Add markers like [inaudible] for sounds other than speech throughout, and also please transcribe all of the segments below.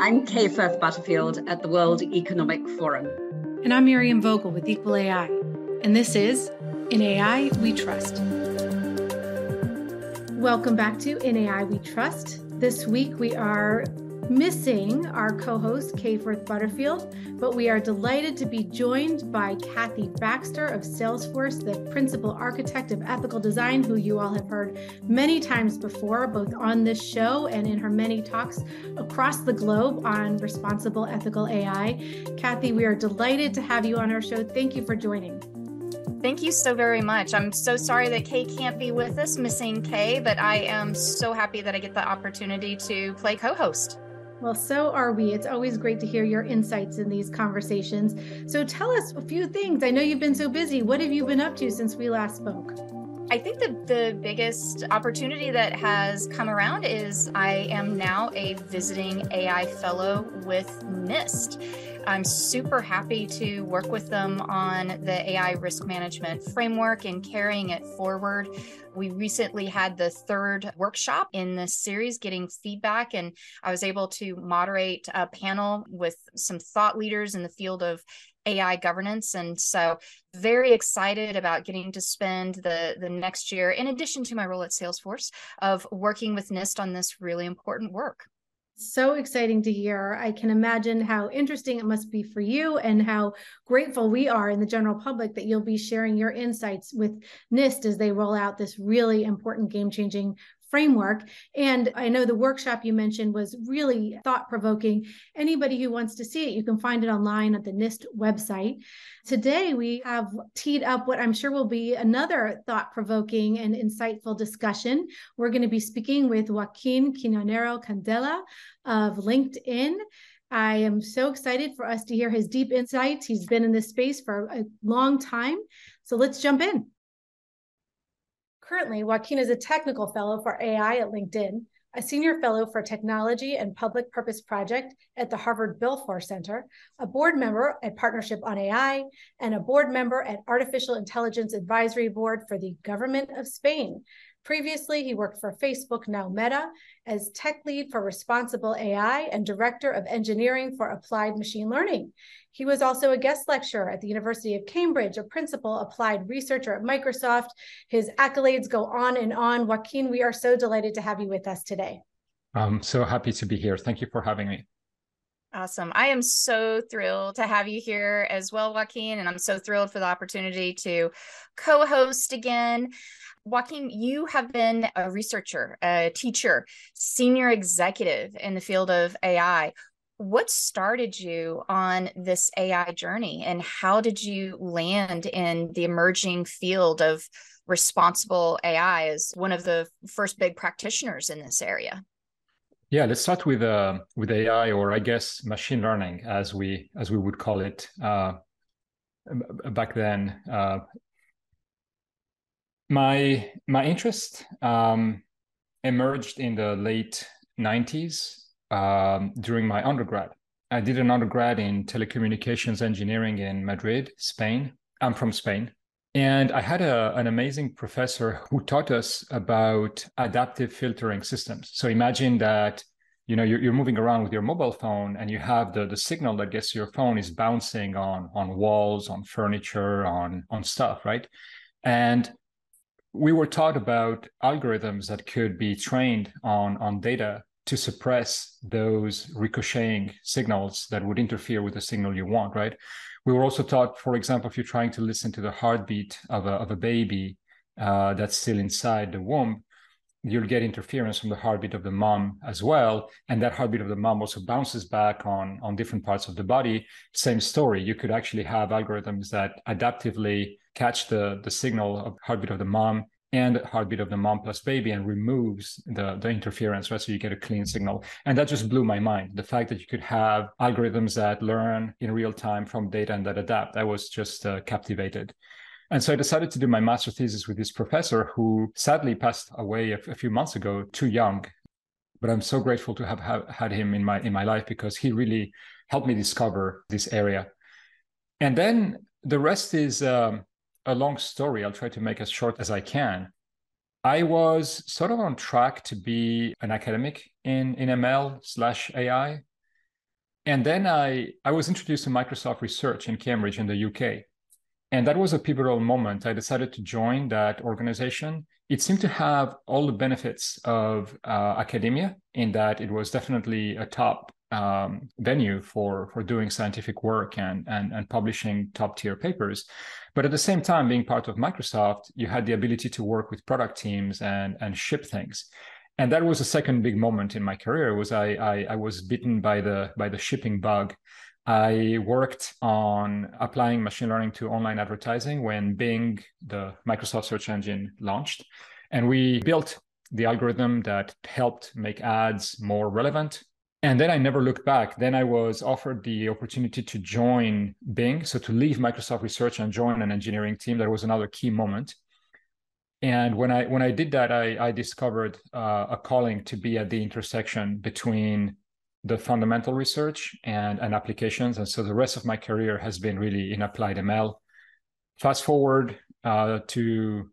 I'm Kay Firth Butterfield at the World Economic Forum. And I'm Miriam Vogel with Equal AI. And this is In AI We Trust. Welcome back to In AI We Trust. This week we are missing our co host, Kay Firth Butterfield, but we are delighted to be joined by Kathy Baxter of Salesforce, the principal architect of ethical design, who you all have heard many times before, both on this show and in her many talks across the globe on responsible ethical AI. Kathy, we are delighted to have you on our show. Thank you for joining. Thank you so very much. I'm so sorry that Kay can't be with us, missing Kay, but I am so happy that I get the opportunity to play co host. Well, so are we. It's always great to hear your insights in these conversations. So tell us a few things. I know you've been so busy. What have you been up to since we last spoke? I think the, the biggest opportunity that has come around is I am now a visiting AI fellow with NIST. I'm super happy to work with them on the AI risk management framework and carrying it forward. We recently had the third workshop in this series, getting feedback, and I was able to moderate a panel with some thought leaders in the field of AI governance. And so very excited about getting to spend the, the next year, in addition to my role at Salesforce, of working with NIST on this really important work so exciting to hear. I can imagine how interesting it must be for you and how grateful we are in the general public that you'll be sharing your insights with NIST as they roll out this really important game changing framework. And I know the workshop you mentioned was really thought provoking. Anybody who wants to see it, you can find it online at the NIST website. Today, we have teed up what I'm sure will be another thought provoking and insightful discussion. We're going to be speaking with Joaquin Quinonero Candela of LinkedIn. I am so excited for us to hear his deep insights. He's been in this space for a long time. So let's jump in. Currently, Joaquin is a technical fellow for AI at LinkedIn, a senior fellow for technology and public purpose project at the Harvard Belfer Center, a board member at Partnership on AI, and a board member at Artificial Intelligence Advisory Board for the Government of Spain. Previously, he worked for Facebook, now Meta, as tech lead for responsible AI and director of engineering for applied machine learning. He was also a guest lecturer at the University of Cambridge, a principal applied researcher at Microsoft. His accolades go on and on. Joaquin, we are so delighted to have you with us today. I'm so happy to be here. Thank you for having me. Awesome. I am so thrilled to have you here as well, Joaquin, and I'm so thrilled for the opportunity to co host again. Joaquin, you have been a researcher, a teacher, senior executive in the field of AI. What started you on this AI journey, and how did you land in the emerging field of responsible AI as one of the first big practitioners in this area? Yeah, let's start with uh, with AI, or I guess machine learning, as we as we would call it uh, back then. Uh, my my interest um, emerged in the late 90s um, during my undergrad. I did an undergrad in telecommunications engineering in Madrid, Spain. I'm from Spain. And I had a, an amazing professor who taught us about adaptive filtering systems. So imagine that you know you're, you're moving around with your mobile phone and you have the, the signal that gets to your phone is bouncing on on walls on furniture on on stuff right and we were taught about algorithms that could be trained on on data to suppress those ricocheting signals that would interfere with the signal you want right we were also taught for example if you're trying to listen to the heartbeat of a, of a baby uh, that's still inside the womb you'll get interference from the heartbeat of the mom as well. And that heartbeat of the mom also bounces back on on different parts of the body. Same story. You could actually have algorithms that adaptively catch the the signal of heartbeat of the mom and heartbeat of the mom plus baby and removes the, the interference, right? So you get a clean signal. And that just blew my mind. The fact that you could have algorithms that learn in real time from data and that adapt, I was just uh, captivated. And so I decided to do my master thesis with this professor who sadly passed away a, a few months ago, too young. But I'm so grateful to have, have had him in my in my life because he really helped me discover this area. And then the rest is um, a long story. I'll try to make as short as I can. I was sort of on track to be an academic in, in ML slash AI. And then I, I was introduced to Microsoft Research in Cambridge in the UK. And that was a pivotal moment. I decided to join that organization. It seemed to have all the benefits of uh, academia in that it was definitely a top um, venue for for doing scientific work and, and and publishing top tier papers. But at the same time, being part of Microsoft, you had the ability to work with product teams and and ship things. And that was a second big moment in my career. Was I I, I was bitten by the by the shipping bug. I worked on applying machine learning to online advertising when Bing, the Microsoft search engine, launched. And we built the algorithm that helped make ads more relevant and then I never looked back. Then I was offered the opportunity to join Bing, so to leave Microsoft Research and join an engineering team. That was another key moment. And when I when I did that, I, I discovered uh, a calling to be at the intersection between the fundamental research and, and applications. And so the rest of my career has been really in applied ML. Fast forward uh, to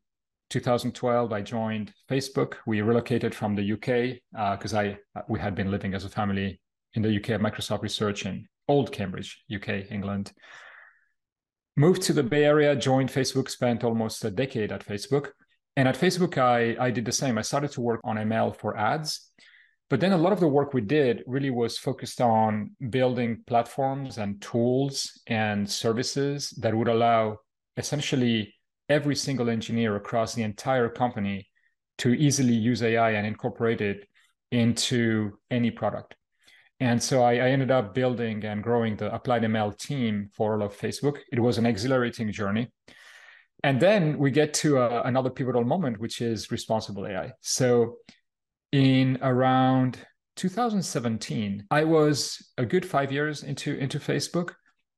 2012, I joined Facebook. We relocated from the UK because uh, I we had been living as a family in the UK at Microsoft Research in Old Cambridge, UK, England. Moved to the Bay Area, joined Facebook, spent almost a decade at Facebook. And at Facebook, I, I did the same. I started to work on ML for ads. But then a lot of the work we did really was focused on building platforms and tools and services that would allow essentially every single engineer across the entire company to easily use AI and incorporate it into any product. And so I, I, ended up building and growing the applied ML team for all of Facebook. It was an exhilarating journey. And then we get to a, another pivotal moment, which is responsible AI. So in around 2017, I was a good five years into, into Facebook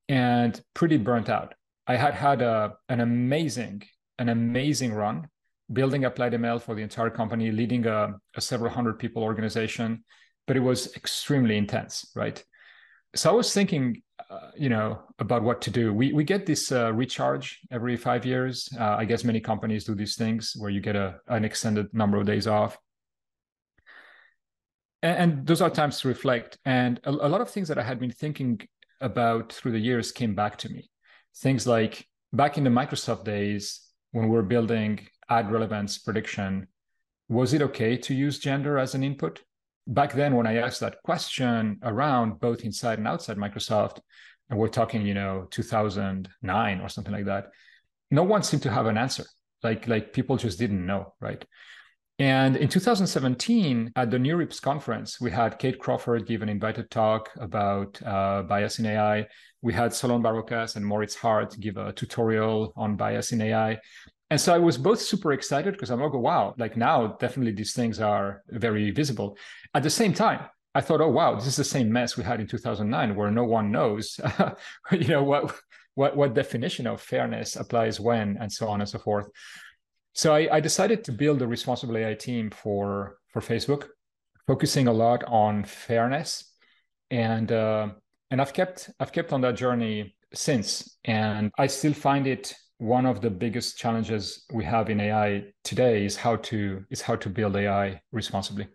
and pretty burnt out. I had had a, an amazing, an amazing run building applied ML for the entire company, leading a, a several hundred people organization, but it was extremely intense, right? So I was thinking, uh, you know, about what to do. We we get this uh, recharge every five years. Uh, I guess many companies do these things where you get a an extended number of days off. And, and those are times to reflect. And a, a lot of things that I had been thinking about through the years came back to me things like back in the Microsoft days when we were building ad relevance prediction, was it okay to use gender as an input? Back then, when I asked that question around both inside and outside Microsoft, and we're talking, you know, 2009 or something like that, no one seemed to have an answer. Like, like people just didn't know, right? And in 2017, at the NeurIPS conference, we had Kate Crawford give an invited talk about uh, bias in AI. We had Solon Barocas and Moritz Hardt give a tutorial on bias in AI. And so I was both super excited because I'm like, oh, wow, like now definitely these things are very visible. At the same time, I thought, oh wow, this is the same mess we had in 2009, where no one knows, [laughs] you know, what what what definition of fairness applies when, and so on and so forth. So I, I decided to build a responsible AI team for for Facebook, focusing a lot on fairness, and uh, and I've kept I've kept on that journey since, and I still find it one of the biggest challenges we have in AI today is how to is how to build AI responsibly.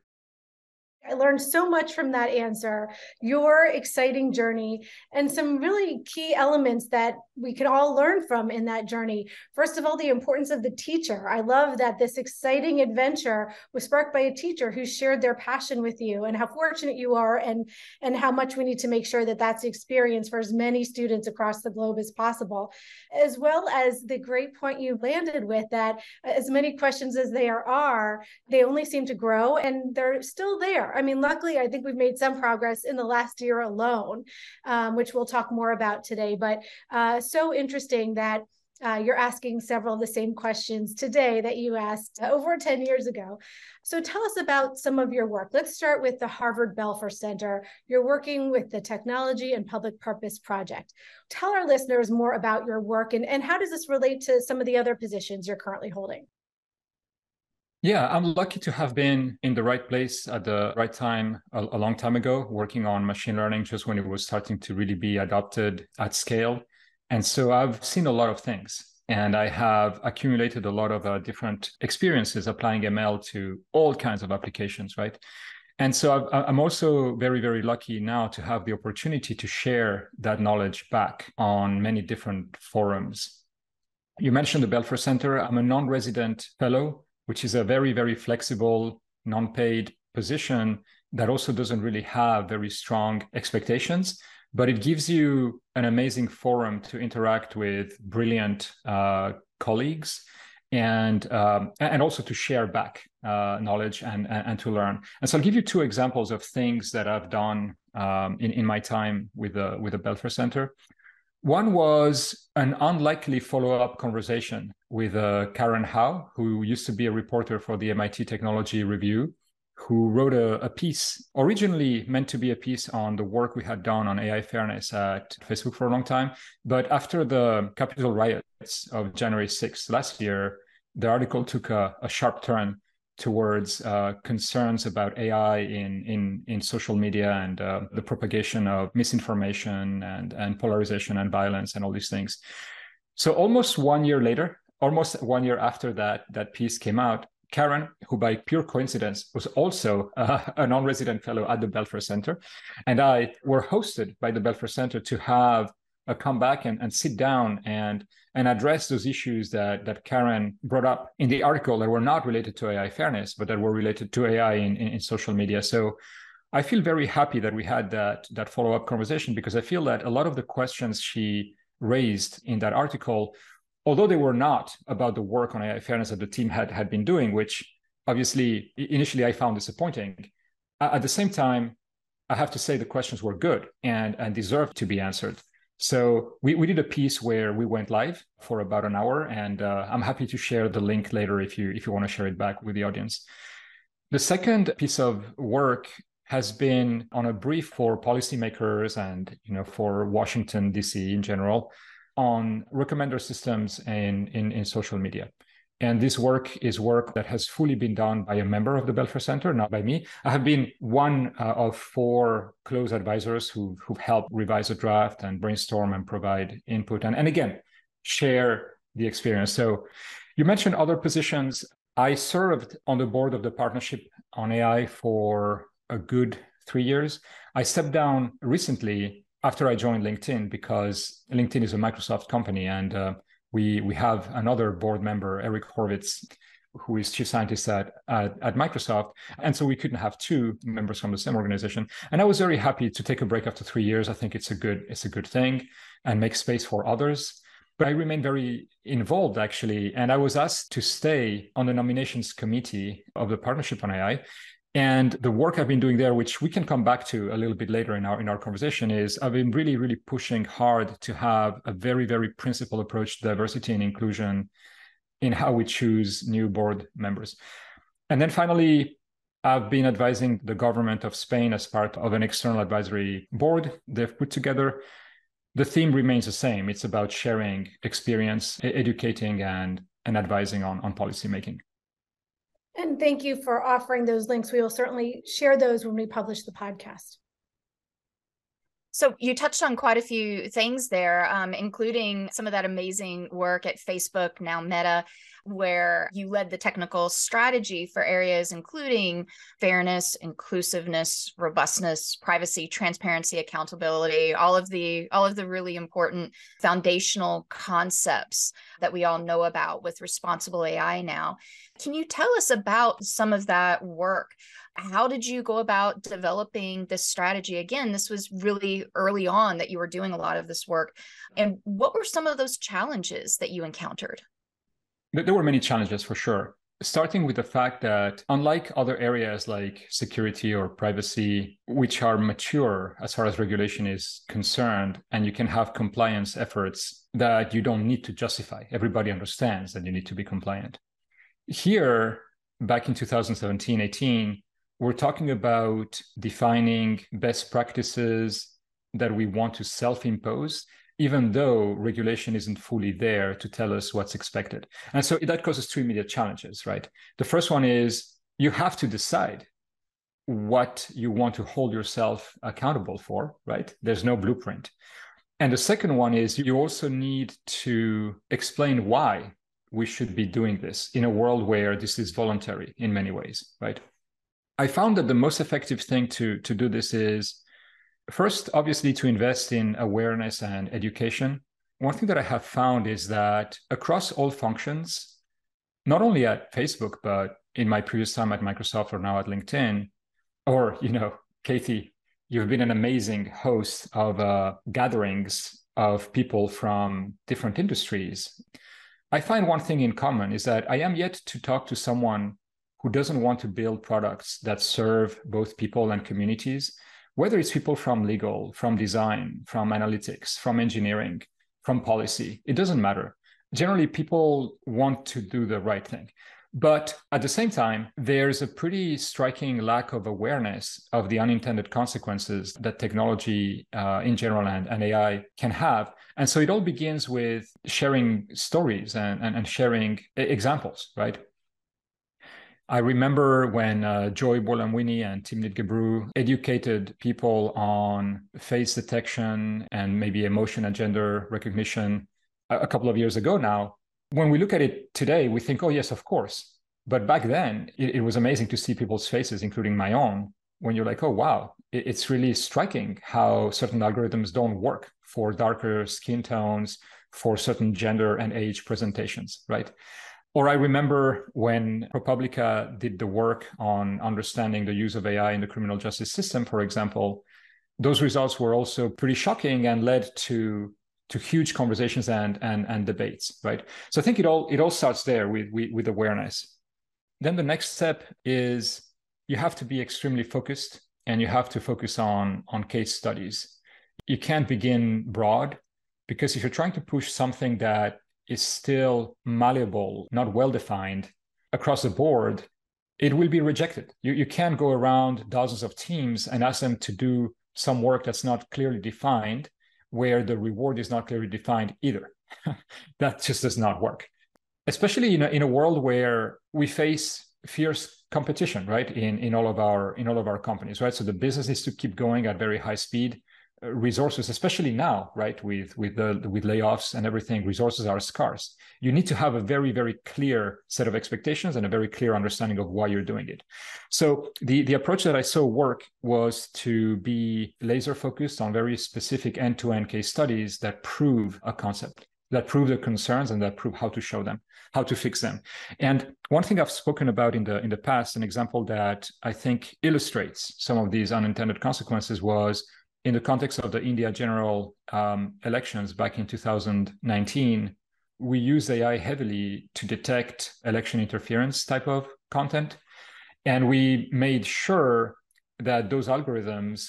I learned so much from that answer, your exciting journey, and some really key elements that we can all learn from in that journey. First of all, the importance of the teacher. I love that this exciting adventure was sparked by a teacher who shared their passion with you and how fortunate you are and, and how much we need to make sure that that's the experience for as many students across the globe as possible, as well as the great point you landed with that uh, as many questions as there are, they only seem to grow and they're still there. Mean, luckily, I think we've made some progress in the last year alone, um, which we'll talk more about today. But uh, so interesting that uh, you're asking several of the same questions today that you asked over 10 years ago. So tell us about some of your work. Let's start with the Harvard Belfer Center. You're working with the Technology and Public Purpose Project. Tell our listeners more about your work and, and how does this relate to some of the other positions you're currently holding? Yeah, I'm lucky to have been in the right place at the right time a, a, long time ago, working on machine learning just when it was starting to really be adopted at scale. And so I've seen a lot of things and I have accumulated a lot of uh, different experiences applying ML to all kinds of applications, right? And so I'm also very, very lucky now to have the opportunity to share that knowledge back on many different forums. You mentioned the Belfer Center. I'm a non resident fellow, which is a very, very flexible, non paid position that also doesn't really have very strong expectations, but it gives you an amazing forum to interact with brilliant uh, colleagues and um, and also to share back uh, knowledge and, and to learn. And so I'll give you two examples of things that I've done um, in in my time with the with the Belfer Center. One was an unlikely follow up conversation with uh, Karen Hao, who used to be a reporter for the MIT Technology Review, who wrote a, a, piece originally meant to be a piece on the work we had done on AI fairness at Facebook for a long time. But after the Capitol riots of January 6th last year, the article took a, a sharp turn towards uh, concerns about AI in in in social media and uh, the propagation of misinformation and and polarization and violence and all these things. So almost one year later, almost one year after that that piece came out, Karen, who by pure coincidence was also uh, a non-resident fellow at the Belfer Center, and I were hosted by the Belfer Center to have a come back and, and sit down and and address those issues that that Karen brought up in the article that were not related to AI fairness, but that were related to AI in, in, in social media. So I feel very happy that we had that that follow-up conversation because I feel that a lot of the questions she raised in that article, although they were not about the work on AI fairness that the team had had been doing, which obviously initially I found disappointing. At the same time, I have to say the questions were good and and deserved to be answered. So we, we did a piece where we went live for about an hour, and uh, I'm happy to share the link later if you if you want to share it back with the audience. The second piece of work has been on a brief for policymakers and you know for Washington D.C. in general on recommender systems in, in, in social media. And this work is work that has fully been done by a member of the Belfer Center, not by me. I have been one uh, of four close advisors who, who've helped revise a draft and brainstorm and provide input. And, and again, share the experience. So you mentioned other positions. I served on the board of the Partnership on AI for a good three years. I stepped down recently after I joined LinkedIn because LinkedIn is a Microsoft company and uh, we we have another board member, Eric Horvitz, who is chief scientist at, at, at Microsoft, and so we couldn't have two members from the same organization. And I was very happy to take a break after three years. I think it's a good it's a good thing, and make space for others. But I remain very involved actually, and I was asked to stay on the nominations committee of the Partnership on AI and the work I've been doing there, which we can come back to a little bit later in our in our conversation, is I've been really, really pushing hard to have a very, very principled approach to diversity and inclusion in how we choose new board members. And then finally, I've been advising the government of Spain as part of an external advisory board they've put together. The theme remains the same. It's about sharing experience, educating, and and advising on, on policy making. And thank you for offering those links. We will certainly share those when we publish the podcast. So you touched on quite a few things there, um, including some of that amazing work at Facebook, now Meta, where you led the technical strategy for areas including fairness, inclusiveness, robustness, privacy, transparency, accountability, all of the all of the really important foundational concepts that we all know about with responsible AI now. Can you tell us about some of that work? How did you go about developing this strategy? Again, this was really early on that you were doing a lot of this work. And what were some of those challenges that you encountered? There were many challenges for sure. Starting with the fact that, unlike other areas like security or privacy, which are mature as far as regulation is concerned, and you can have compliance efforts that you don't need to justify, everybody understands that you need to be compliant. Here, back in 2017 18, we're talking about defining best practices that we want to self impose even though regulation isn't fully there to tell us what's expected. And so that causes two immediate challenges, right? The first one is you have to decide what you want to hold yourself accountable for, right? There's no blueprint. And the second one is you also need to explain why we should be doing this in a world where this is voluntary in many ways, right? I found that the most effective thing to, to do this is first, obviously, to invest in awareness and education. One thing that I have found is that across all functions, not only at Facebook, but in my previous time at Microsoft or now at LinkedIn, or, you know, Katie, you've been an amazing host of uh, gatherings of people from different industries. I find one thing in common is that I am yet to talk to someone who doesn't want to build products that serve both people and communities, whether it's people from legal, from design, from analytics, from engineering, from policy, it doesn't matter. Generally, people want to do the right thing. But at the same time, there's a pretty striking lack of awareness of the unintended consequences that technology uh, in general and, and AI can have. And so it all begins with sharing stories and, and, and sharing examples, right? I remember when uh, Joy Buolamwini and Timnit Gebru educated people on face detection and maybe emotion and gender recognition a, a couple of years ago now. When we look at it today, we think, oh, yes, of course. But back then, it, it was amazing to see people's faces, including my own, when you're like, oh, wow, it, it's really striking how certain algorithms don't work for darker skin tones, for certain gender and age presentations, right? Or I remember when ProPublica did the work on understanding the use of AI in the criminal justice system, for example, those results were also pretty shocking and led to to huge conversations and and and debates, right? So I think it all it all starts there with with, with awareness. Then the next step is you have to be extremely focused and you have to focus on on case studies. You can't begin broad because if you're trying to push something that is still malleable, not well defined across the board, it will be rejected. You, you can't go around dozens of teams and ask them to do some work that's not clearly defined, where the reward is not clearly defined either. [laughs] that just does not work. Especially in a, in a world where we face fierce competition, right? In in all of our in all of our companies, right? So the business needs to keep going at very high speed resources especially now right with with the with layoffs and everything resources are scarce. You need to have a very very clear set of expectations and a very clear understanding of why you're doing it. So the the approach that i saw work was to be laser focused on very specific end-to-end case studies that prove a concept that prove the concerns and that prove how to show them how to fix them. And one thing i've spoken about in the in the past an example that i think illustrates some of these unintended consequences was in the context of the India general um, elections back in 2019, we used AI heavily to detect election interference type of content. And we made sure that those algorithms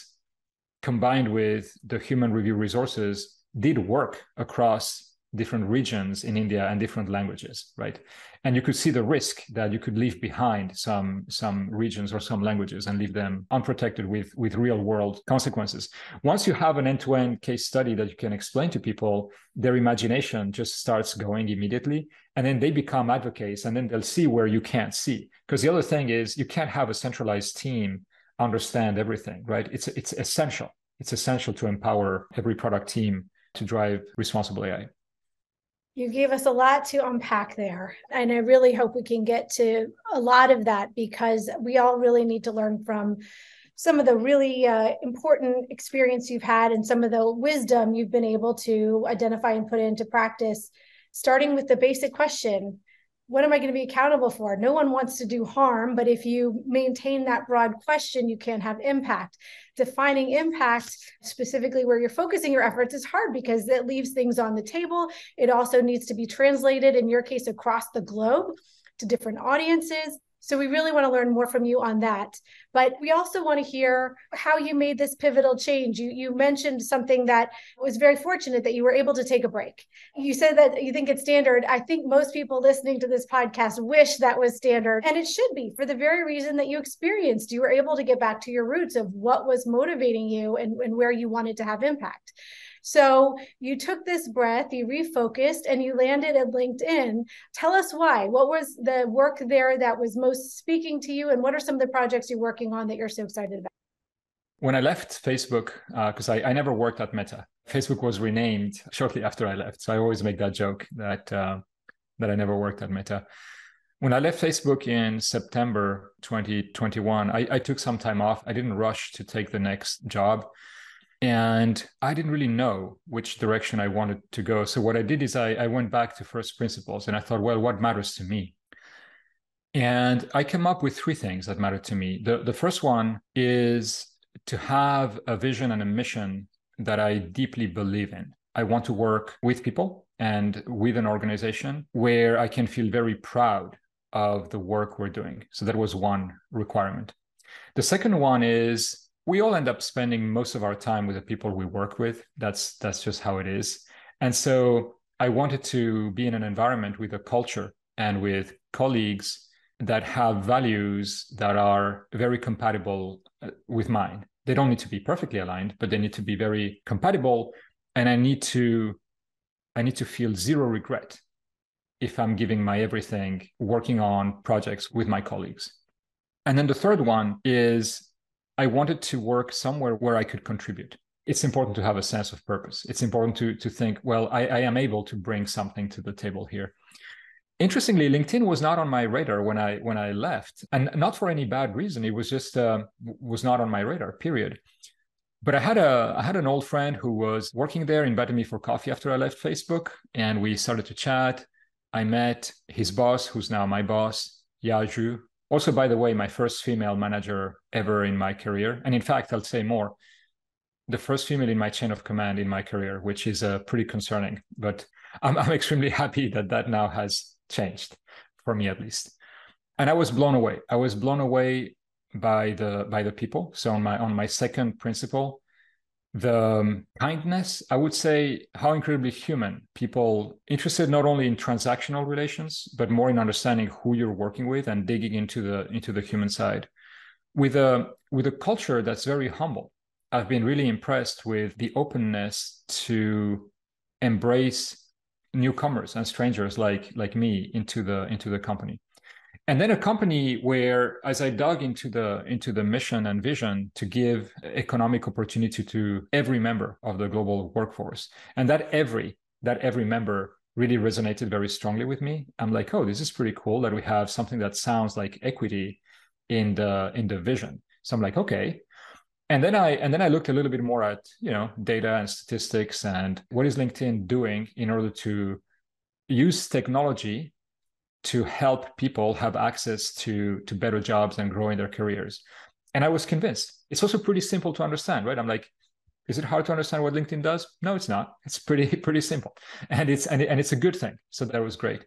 combined with the human review resources did work across different regions in India and different languages, right? And you could see the risk that you could leave behind some some regions or some languages and leave them unprotected with with real world consequences. Once you have an end-to-end case study that you can explain to people, their imagination just starts going immediately, and then they become advocates, and then they'll see where you can't see. Because the other thing is you can't have a centralized team understand everything, right? It's it's essential. It's essential to empower every product team to drive responsible AI. You gave us a lot to unpack there. And I really hope we can get to a lot of that because we all really need to learn from some of the really uh, important experience you've had and some of the wisdom you've been able to identify and put into practice, starting with the basic question what am I going to be accountable for? No one wants to do harm, but if you maintain that broad question, you can have impact. Defining impact, specifically where you're focusing your efforts, is hard because it leaves things on the table. It also needs to be translated, in your case, across the globe to different audiences. So we really want to learn more from you on that. But we also want to hear how you made this pivotal change. You you mentioned something that was very fortunate that you were able to take a break. You said that you think it's standard. I think most people listening to this podcast wish that was standard. And it should be for the very reason that you experienced. You were able to get back to your roots of what was motivating you and, and where you wanted to have impact. So you took this breath, you refocused, and you landed at LinkedIn. Tell us why. What was the work there that was most speaking to you, and what are some of the projects you're working on that you're so excited about? When I left Facebook, because uh, I, I never worked at Meta, Facebook was renamed shortly after I left. So I always make that joke that uh, that I never worked at Meta When I left Facebook in September 2021, I, I took some time off. I didn't rush to take the next job. And I didn't really know which direction I wanted to go. So what I did is I, I went back to first principles and I thought, well, what matters to me? And I came up with three things that matter to me. The, the first one is to have a vision and a mission that I deeply believe in. I want to work with people and with an organization where I can feel very proud of the work we're doing. So that was one requirement. The second one is we all end up spending most of our time with the people we work with. That's that's just how it is. And so I wanted to be in an environment with a culture and with colleagues that have values that are very compatible uh, with mine. They don't need to be perfectly aligned, but they need to be very compatible. And I need to, I need to feel zero regret if I'm giving my everything working on projects with my colleagues. And then the third one is I wanted to work somewhere where I could contribute. It's important to have a sense of purpose. It's important to to think, well, I, I am able to bring something to the table here. Interestingly linkedin was not on my radar when i when i left and not for any bad reason. It was just uh, was not on my radar period. But i had a i had an old friend who was working there invited me for coffee after i left facebook and we started to chat. I met his boss who's now my boss Ya Xu also by the way my first female manager ever in my career. And in fact i'll say more. The first female in my chain of command in my career which is uh, pretty concerning but I'm, I'm extremely [laughs] happy that that now has changed for me at least. And i was blown away. I was blown away by the by the people. So on my on my second principle the um, kindness i would say how incredibly human people interested not only in transactional relations but more in understanding who you're working with and digging into the into the human side. With a with a culture that's very humble i've been really impressed with the openness to embrace newcomers and strangers like like me into the into the company and then a company where as i dug into the into the mission and vision to give economic opportunity to every member of the global workforce. And that every that every member really resonated very strongly with me. I'm like oh this is pretty cool that we have something that sounds like equity in the in the vision. So i'm like okay. And then i and then i looked a little bit more at you know data and statistics and what is linkedin doing in order to use technology to help people have access to to better jobs and grow in their careers. And i was convinced. It's also pretty simple to understand right? I'm like is it hard to understand what linkedin does? No it's not. It's pretty [laughs] pretty simple. And it's and, and it's a good thing. So that was great.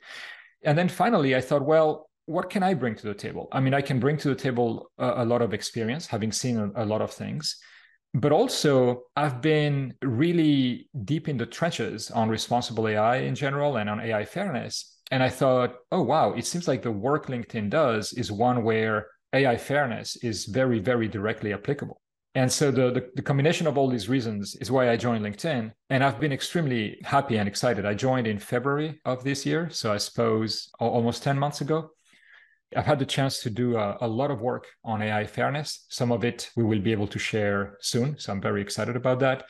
And then finally i thought well what can I bring to the table? I mean, I can bring to the table a, a lot of experience, having seen a, a, lot of things, but also I've been really deep in the trenches on responsible AI in general and on AI fairness. And I thought, oh, wow, it seems like the work LinkedIn does is one where AI fairness is very, very directly applicable. And so the, the, the, combination of all these reasons is why I joined LinkedIn. And I've been extremely happy and excited. I joined in February of this year. So I suppose almost 10 months ago. I've had the chance to do a, a, lot of work on AI fairness. Some of it we will be able to share soon, so I'm very excited about that.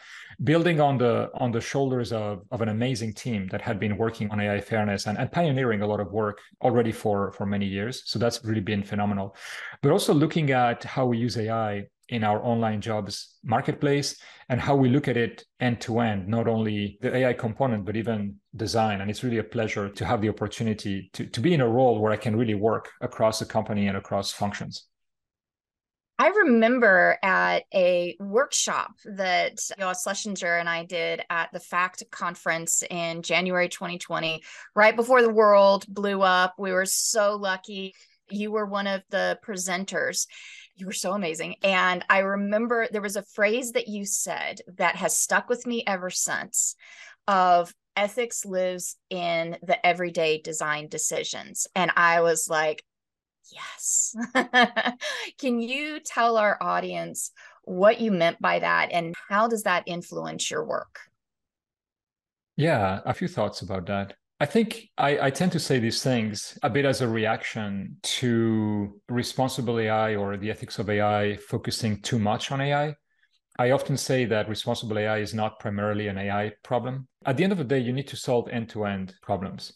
Building on the on the shoulders of, of an amazing team that had been working on AI fairness and, and pioneering a lot of work already for for many years. So that's really been phenomenal. But also looking at how we use AI in our online jobs marketplace and how we look at it end to end, not only the AI component, but even design. And it's really a pleasure to have the opportunity to, to be in a role where I can really work across the company and across functions. I remember at a workshop that Yoav Schlesinger and I did at the FAccT conference in January 2020, right before the world blew up. We were so lucky. You were one of the presenters you were so amazing. And I remember there was a phrase that you said that has stuck with me ever since of ethics lives in the everyday design decisions. And I was like, yes. [laughs] Can you tell our audience what you meant by that and how does that influence your work? Yeah, a few thoughts about that. I think I, I, tend to say these things a bit as a reaction to responsible AI or the ethics of AI focusing too much on AI. I often say that responsible AI is not primarily an AI problem. At the end of the day, you need to solve end to end problems.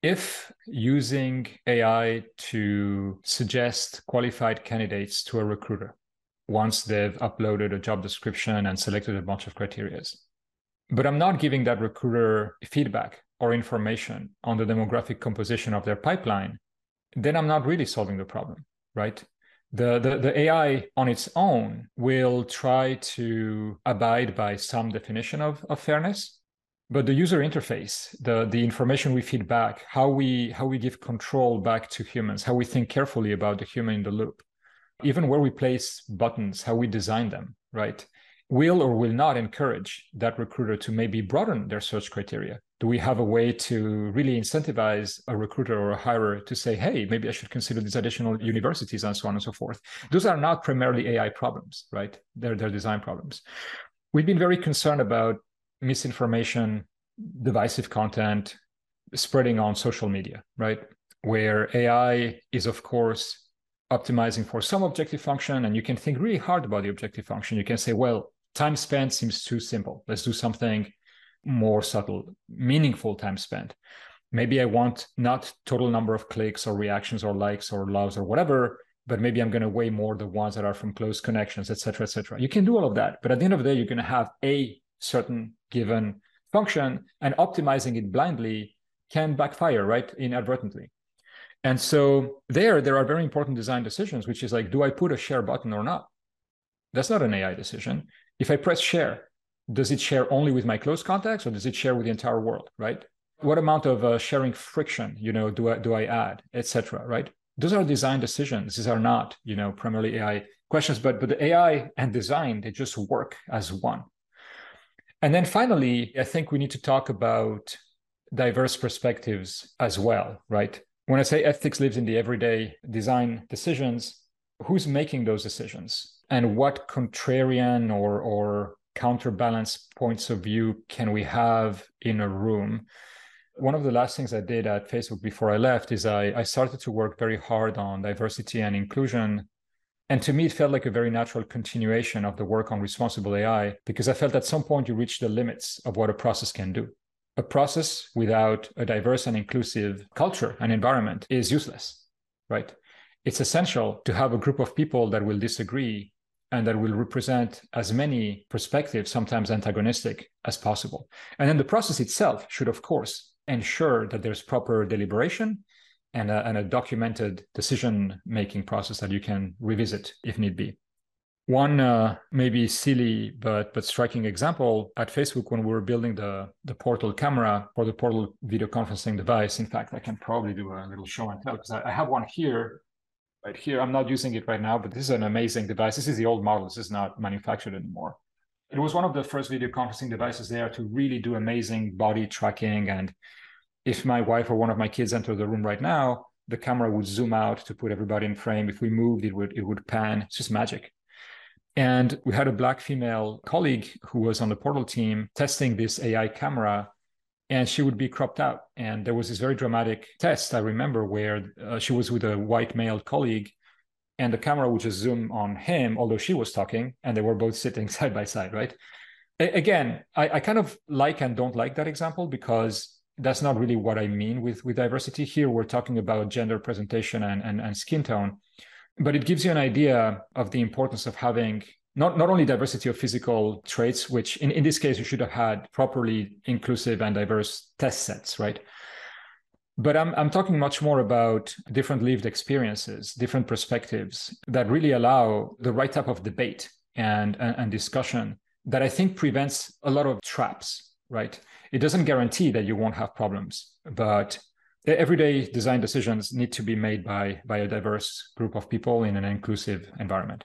if using AI to suggest qualified candidates to a recruiter once they've uploaded a job description and selected a bunch of criterias, but I'm not giving that recruiter feedback or information on the demographic composition of their pipeline, then I'm not really solving the problem, right? The, the, the AI on its own will try to abide by some definition of, of fairness, but the user interface, the, the information we feed back, how we how we give control back to humans, how we think carefully about the human in the loop, even where we place buttons, how we design them, right? will or will not encourage that recruiter to maybe broaden their search criteria? Do we have a way to really incentivize a recruiter or a hirer to say, hey, maybe I should consider these additional universities and so on and so forth? Those are not primarily AI problems, right? They're, they're design problems. We've been very concerned about misinformation, divisive content spreading on social media, right? Where AI is, of course, optimizing for some objective function and you can think really hard about the objective function you can say well time spent seems too simple. Let's do something more subtle, meaningful time spent. Maybe I want not total number of clicks or reactions or likes or loves or whatever, but maybe I'm going to weigh more the ones that are from close connections, et cetera, et cetera. You can do all of that, but at the end of the day, you're going to have a certain given function, and optimizing it blindly can backfire, right, inadvertently. And so there, there are very important design decisions, which is like, do I put a share button or not? That's not an AI decision. If I press share, does it share only with my close contacts or does it share with the entire world, right? What amount of uh, sharing friction, you know, do I do I add, etc. Right? Those are design decisions. These are not, you know, primarily AI questions, but but the AI and design they just work as one. And then finally, I think we need to talk about diverse perspectives as well, right? When I say ethics lives in the everyday design decisions, who's making those decisions? and what contrarian or or counterbalance points of view can we have in a room? One of the last things i did at facebook before i left is i, I started to work very hard on diversity and inclusion. And to me it felt like a very natural continuation of the work on responsible ai because i felt at some point you reach the limits of what a process can do. A process without a diverse and inclusive culture and environment is useless right? It's essential to have a group of people that will disagree and that will represent as many perspectives, sometimes antagonistic, as possible. And then the process itself should, of course, ensure that there's proper deliberation and a, and a documented decision making process that you can revisit if need be. One uh, maybe silly but but striking example at Facebook when we were building the the portal camera or the portal video conferencing device. In fact, I can probably do a little show and tell because I, I have one here right here. I'm not using it right now, but this is an amazing device. This is the old model. This is not manufactured anymore. It was one of the first video conferencing devices there to really do amazing body tracking. And if my wife or one of my kids enter the room right now, the camera would zoom out to put everybody in frame. If we moved, it would it would pan. It's just magic. And we had a black female colleague who was on the portal team testing this AI camera and she would be cropped out. And there was this very dramatic test I remember where uh, she was with a white male colleague, and the camera would just zoom on him, although she was talking, and they were both sitting [laughs] side by side, right? A- again, I, I kind of like and don't like that example because that's not really what I mean with, with diversity. Here, we're talking about gender presentation and, and, and skin tone, but it gives you an idea of the importance of having not, not only diversity of physical traits, which in, in this case you should have had properly inclusive and diverse test sets, right? But I'm, I'm talking much more about different lived experiences, different perspectives that really allow the right type of debate and, and, and discussion that I think prevents a lot of traps, right? It doesn't guarantee that you won't have problems, but everyday design decisions need to be made by, by a diverse group of people in an inclusive environment.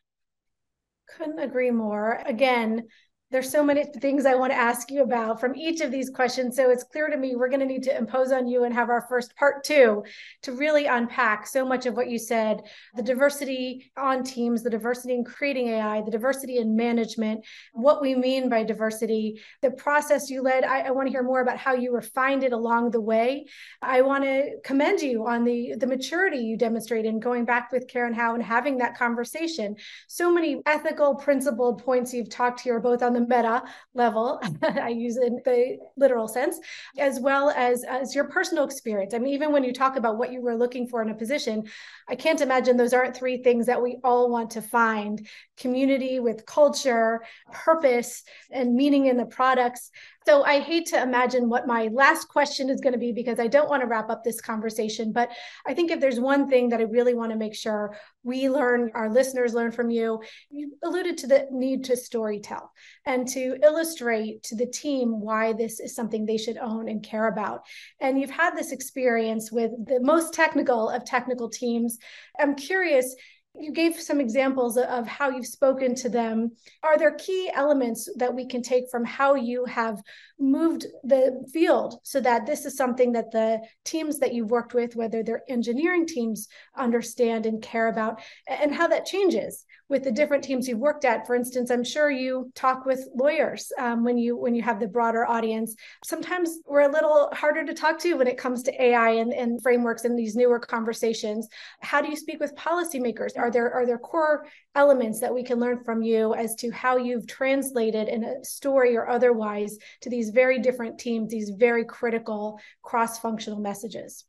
Couldn't agree more. Again, there's so many things I want to ask you about from each of these questions. So it's clear to me we're going to need to impose on you and have our first part two to really unpack so much of what you said the diversity on teams, the diversity in creating AI, the diversity in management, what we mean by diversity, the process you led. I, I want to hear more about how you refined it along the way. I want to commend you on the, the maturity you demonstrated in going back with Karen Hao and having that conversation. So many ethical, principled points you've talked here, both on the meta level. [laughs] I use it in the literal sense, as well as as your personal experience. I mean, even when you talk about what you were looking for in a position, I can't imagine those aren't three things that we all want to find: community with culture, purpose, and meaning in the products. So I hate to imagine what my last question is going to be because I don't want to wrap up this conversation. But I think if there's one thing that I really want to make sure we learn, our listeners learn from you, you alluded to the need to storytell and to illustrate to the team why this is something they should own and care about. And you've had this experience with the most technical of technical teams. I'm curious, you gave some examples of how you've spoken to them. Are there key elements that we can take from how you have moved the field so that this is something that the teams that you've worked with, whether they're engineering teams, understand and care about, and how that changes with the different teams you've worked at? For instance, I'm sure you talk with lawyers um, when you when you have the broader audience. Sometimes we're a little harder to talk to when it comes to AI and, and frameworks and these newer conversations. How do you speak with policymakers? Are there are there core elements that we can learn from you as to how you've translated in a story or otherwise to these very different teams, these very critical cross-functional messages?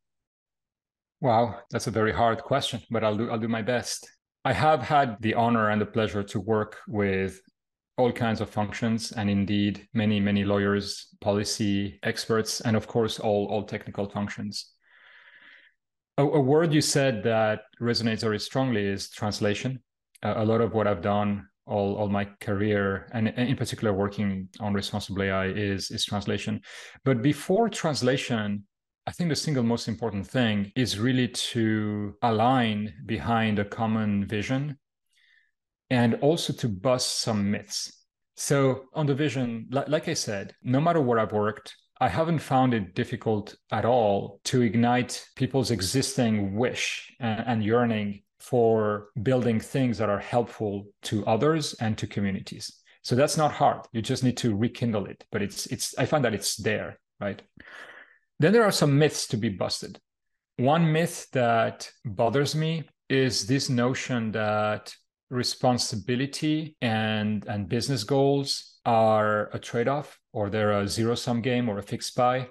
Wow, that's a very hard question, but I'll do I'll do my best. I have had the honor and the pleasure to work with all kinds of functions and indeed many many lawyers policy experts and of course all all technical functions a, a, word you said that resonates very strongly is translation. Uh, a lot of what I've done all, all my career, and in particular working on responsible AI, is, is translation. But before translation, I think the single most important thing is really to align behind a common vision and also to bust some myths. So, on the vision, like, I said, no matter where I've worked, I haven't found it difficult at all to ignite people's existing wish and yearning for building things that are helpful to others and to communities. So that's not hard. You just need to rekindle it. But it's it's I find that it's there, right? Then there are some myths to be busted. One myth that bothers me is this notion that responsibility and and business goals are a trade-off or they're a zero-sum game or a fixed pie.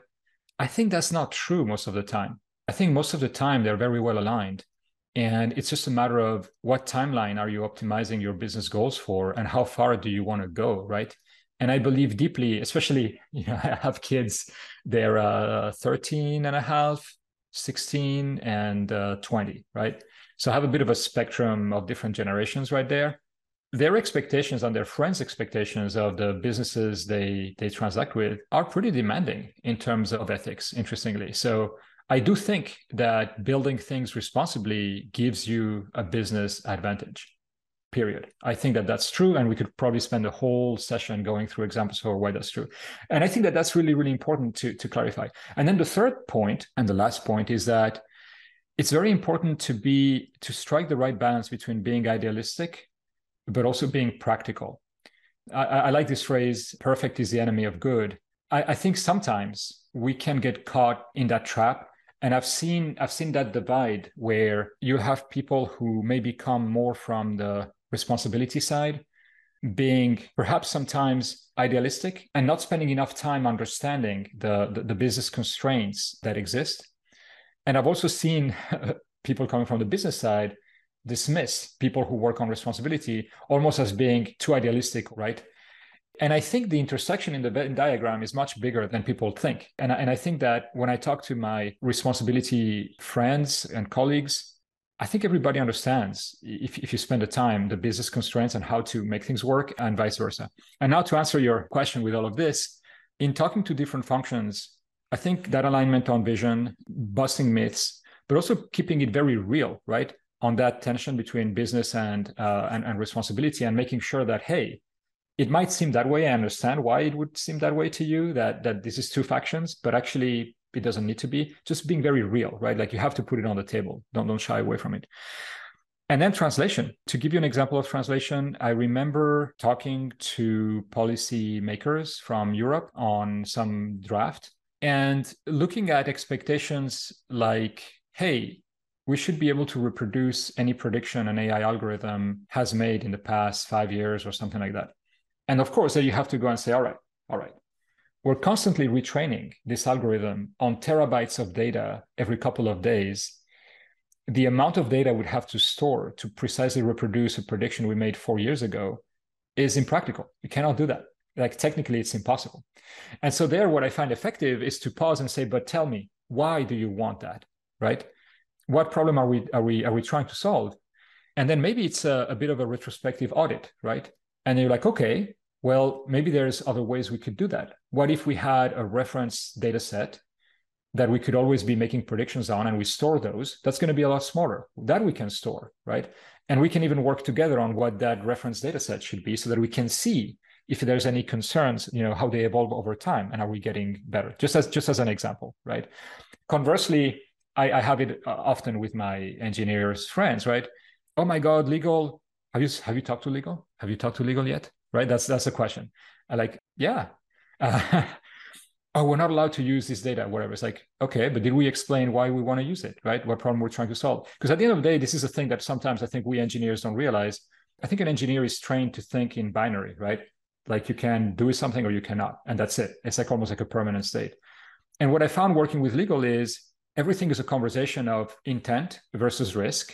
I think that's not true most of the time. I think most of the time they're very well aligned. And it's just a matter of what timeline are you optimizing your business goals for and how far do you want to go, right? And I believe deeply, especially, [laughs] you know, I have kids, they're uh, 13 and a half, 16 and uh, 20, right? So I have a bit of a spectrum of different generations right there. Their expectations and their friends' expectations of the businesses they they transact with are pretty demanding in terms of ethics, interestingly. So I do think that building things responsibly gives you a business advantage. Period. I think that that's true, and we could probably spend a whole session going through examples for why that's true. And I think that that's really, really important to to clarify. And then the third point and the last point is that it's very important to be to strike the right balance between being idealistic but also being practical i, I like this phrase perfect is the enemy of good I, I, think sometimes we can get caught in that trap and i've seen i've seen that divide where you have people who maybe come more from the responsibility side being perhaps sometimes idealistic and not spending enough time understanding the, the, the business constraints that exist and I've also seen [laughs] people coming from the business side dismiss people who work on responsibility almost as being too idealistic, right? And I think the intersection in the Venn diagram is much bigger than people think. And I, and I think that when I talk to my responsibility friends and colleagues, I think everybody understands if, if you spend the time, the business constraints and how to make things work and vice versa. And now to answer your question with all of this, in talking to different functions, I think that alignment on vision, busting myths, but also keeping it very real, right? On that tension between business and, uh, and and responsibility, and making sure that hey, it might seem that way. I understand why it would seem that way to you. That that this is two factions, but actually it doesn't need to be. Just being very real, right? Like you have to put it on the table. Don't don't shy away from it. And then translation. To give you an example of translation, I remember talking to policy makers from Europe on some draft and looking at expectations like, hey, we should be able to reproduce any prediction an AI algorithm has made in the past five years or something like that. And of course, then you have to go and say, all right, all right, we're constantly retraining this algorithm on terabytes of data every couple of days. The amount of data we'd have to store to precisely reproduce a prediction we made four years ago is impractical. You cannot do that. Like technically, it's impossible. And so, there, what I find effective is to pause and say, but tell me, why do you want that? Right? What problem are we are we are we trying to solve? And then maybe it's a, a bit of a retrospective audit, right? And you're like, okay, well, maybe there's other ways we could do that. What if we had a reference data set that we could always be making predictions on and we store those? That's going to be a lot smaller. That we can store, right? And we can even work together on what that reference data set should be so that we can see if there's any concerns, you know, how they evolve over time and are we getting better? Just as just as an example, right? Conversely, I, I have it uh, often with my engineers friends, right? Oh my God, legal. Have you have you talked to legal? Have you talked to legal yet? Right? That's that's the question. I like, yeah. Uh, [laughs] oh, we're not allowed to use this data, whatever. It's like, okay, but did we explain why we want to use it, right? What problem we're trying to solve? Because at the end of the day, this is a thing that sometimes I think we engineers don't realize. I think an engineer is trained to think in binary, right? Like you can do something or you cannot, and that's it. It's like almost like a permanent state. And what I found working with legal is everything is a conversation of intent versus risk,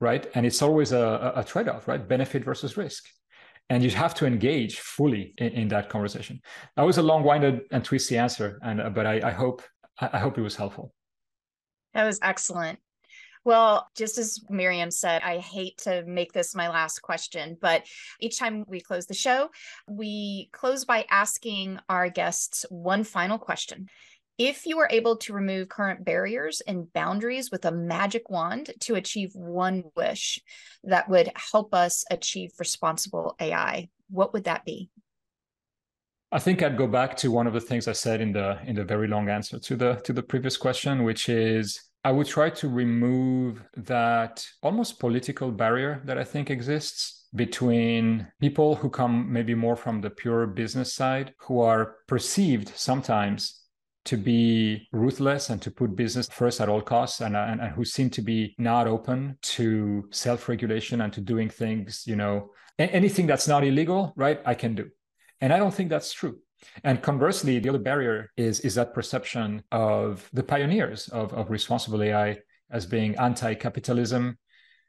right? And it's always a, a trade-off, right? Benefit versus risk and you have to engage fully in, in, that conversation. That was a long-winded and twisty answer, and uh, but I, I hope I hope it was helpful. That was excellent. Well, just as Miriam said, I hate to make this my last question, but each time we close the show, we close by asking our guests one final question. If you were able to remove current barriers and boundaries with a magic wand to achieve one wish that would help us achieve responsible AI, what would that be? I think I'd go back to one of the things I said in the in the very long answer to the to the previous question, which is I would try to remove that almost political barrier that I think exists between people who come maybe more from the pure business side, who are perceived sometimes to be ruthless and to put business first at all costs and, uh, and, and who seem to be not open to self-regulation and to doing things you know anything that's not illegal right i can do. And i don't think that's true. And conversely the other barrier is is that perception of the pioneers of, of responsible ai as being anti-capitalism.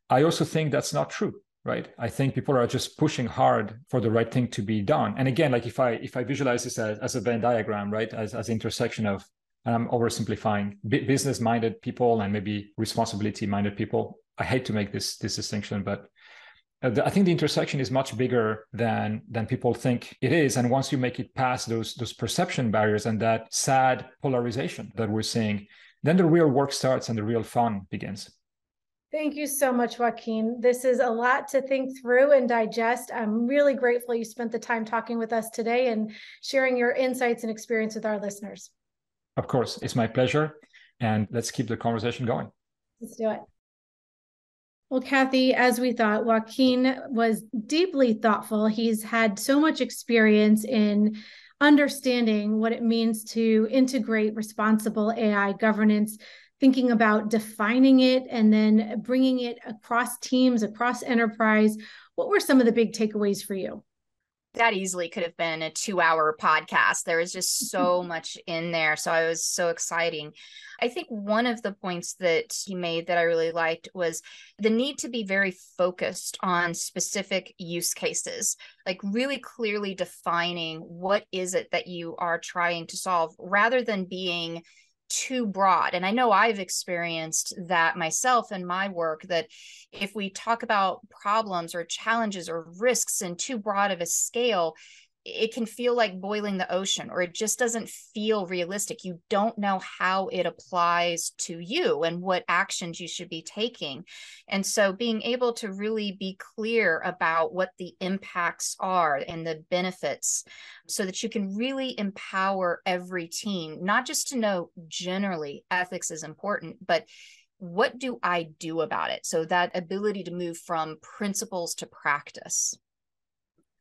I also think that's not true right? I think people are just pushing hard for the right thing to be done. And again like if i if i visualize this as, as a venn diagram right as, as intersection of and i'm oversimplifying business minded people and maybe responsibility minded people i hate to make this this distinction but uh, I think the intersection is much bigger than than people think it is, and once you make it past those those perception barriers and that sad polarization that we're seeing, then the real work starts and the real fun begins. Thank you so much, Joaquin. This is a lot to think through and digest. I'm really grateful you spent the time talking with us today and sharing your insights and experience with our listeners. Of course, it's my pleasure. And let's keep the conversation going. Let's do it. Well, Kathy, as we thought, Joaquin was deeply thoughtful. He's had so much experience in understanding what it means to integrate responsible AI governance thinking about defining it and then bringing it across teams, across enterprise. What were some of the big takeaways for you? That easily could have been a two hour podcast. There was just so [laughs] much in there. So I was so exciting. I think one of the points that he made that I really liked was the need to be very focused on specific use cases, like really clearly defining what is it that you are trying to solve rather than being too broad. And I know I've experienced that myself in my work that if we talk about problems or challenges or risks in too broad of a scale, it can feel like boiling the ocean or it just doesn't feel realistic. You don't know how it applies to you and what actions you should be taking. And so being able to really be clear about what the impacts are and the benefits so that you can really empower every team, not just to know generally ethics is important, but what do I do about it? So that ability to move from principles to practice.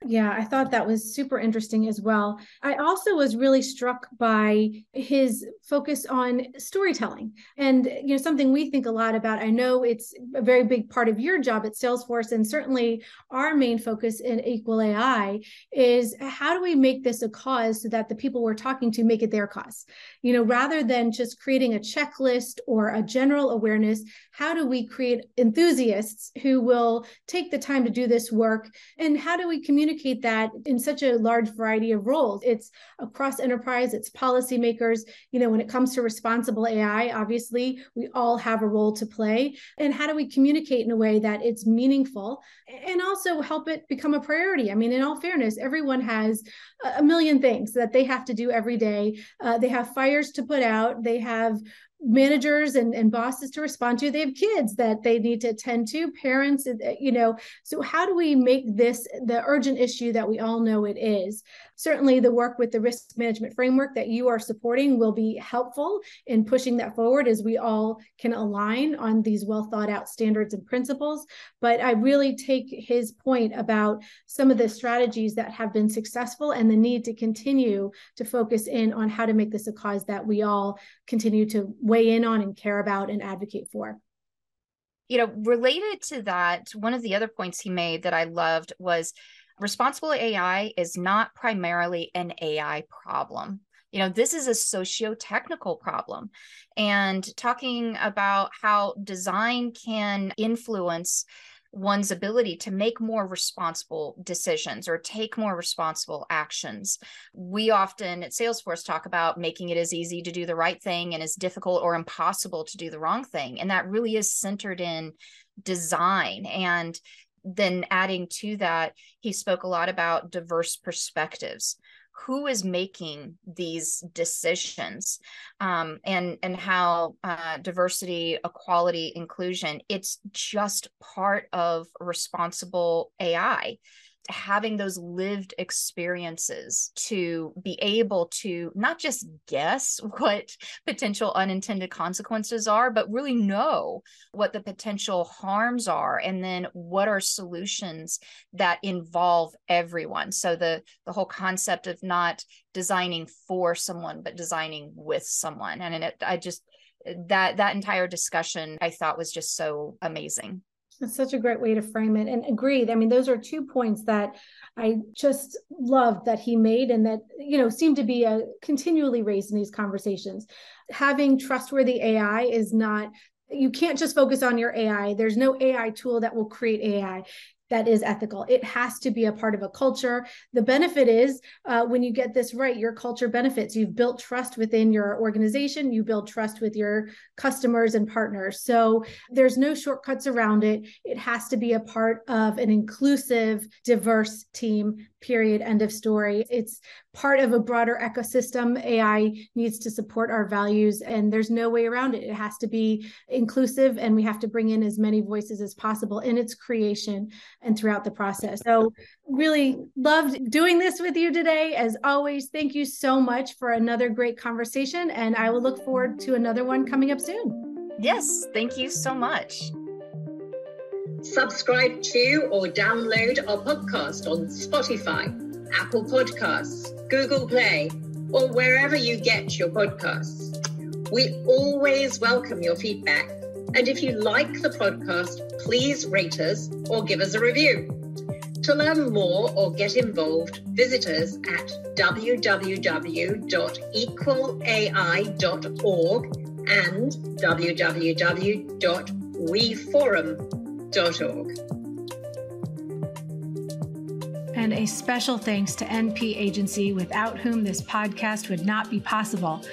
Yeah, I thought that was super interesting as well. I also was really struck by his focus on storytelling and you know something we think a lot about. I know it's a very big part of your job at Salesforce and certainly our main focus in Equal AI is how do we make this a cause so that the people we're talking to make it their cause? You know, rather than just creating a checklist or a general awareness, how do we create enthusiasts who will take the time to do this work and how do we communicate communicate that in such a large variety of roles. It's across enterprise, it's policymakers. You know, when it comes to responsible AI, obviously, we all have a role to play. And how do we communicate in a way that it's meaningful and also help it become a priority? I mean, in all fairness, everyone has a million things that they have to do every day. Uh, they have fires to put out, they have managers and, and bosses to respond to. They have kids that they need to attend to parents eh, eh, you know. So how do we make this the urgent issue that we all know it is certainly the work with the risk management framework that you are supporting will be helpful in pushing that forward as we all can align on these well thought out standards and principles. But I really take his point about some of the strategies that have been successful and the need to continue to focus in on how to make this a cause that we all continue to weigh in on and care about and advocate for you know related to that one of the other points he made that i loved was responsible AI is not primarily an AI problem. You know, this is a socio-technical problem. And talking about how design can influence one's ability to make more responsible decisions or take more responsible actions. We often at Salesforce talk about making it as easy to do the right thing and as difficult or impossible to do the wrong thing. And that really is centered in design and then adding to that, he spoke a lot about diverse perspectives. Who is making these decisions, um, and and how uh, diversity, equality, inclusion? It's just part of responsible AI having those lived experiences to be able to not just guess [laughs] what potential unintended consequences are, but really know what the potential harms are and then what are solutions that involve everyone. So the the whole concept of not designing for someone but designing with someone and it, I just that that entire discussion I thought was just so amazing. That's such a great way to frame it. And agreed. I mean, those are two points that I just loved that he made and that, you know, seem to be a, uh, continually raised in these conversations. Having trustworthy AI is not you can't just focus on your AI. There's no AI tool that will create AI that is ethical. It has to be a part of a culture. The benefit is uh, when you get this right, your culture benefits. You've built trust within your organization, you build trust with your customers and partners. So there's no shortcuts around it. It has to be a part of an inclusive, diverse team, period. End of story. It's part of a broader ecosystem. AI needs to support our values, and there's no way around it. It has to be inclusive, and we have to bring in as many voices as possible in its creation and throughout the process. So, really loved doing this with you today. As always, thank you so much for another great conversation, and I will look forward to another one coming up soon. Yes, thank you so much. Subscribe to or download our podcast on Spotify, Apple Podcasts, Google Play, or wherever you get your podcasts. We always welcome your feedback. And if you like the podcast, please rate us or give us a review. To learn more or get involved, visit us at www.equalai.org and www.weforum.com and a special thanks to NP Agency, without whom this podcast would not be possible.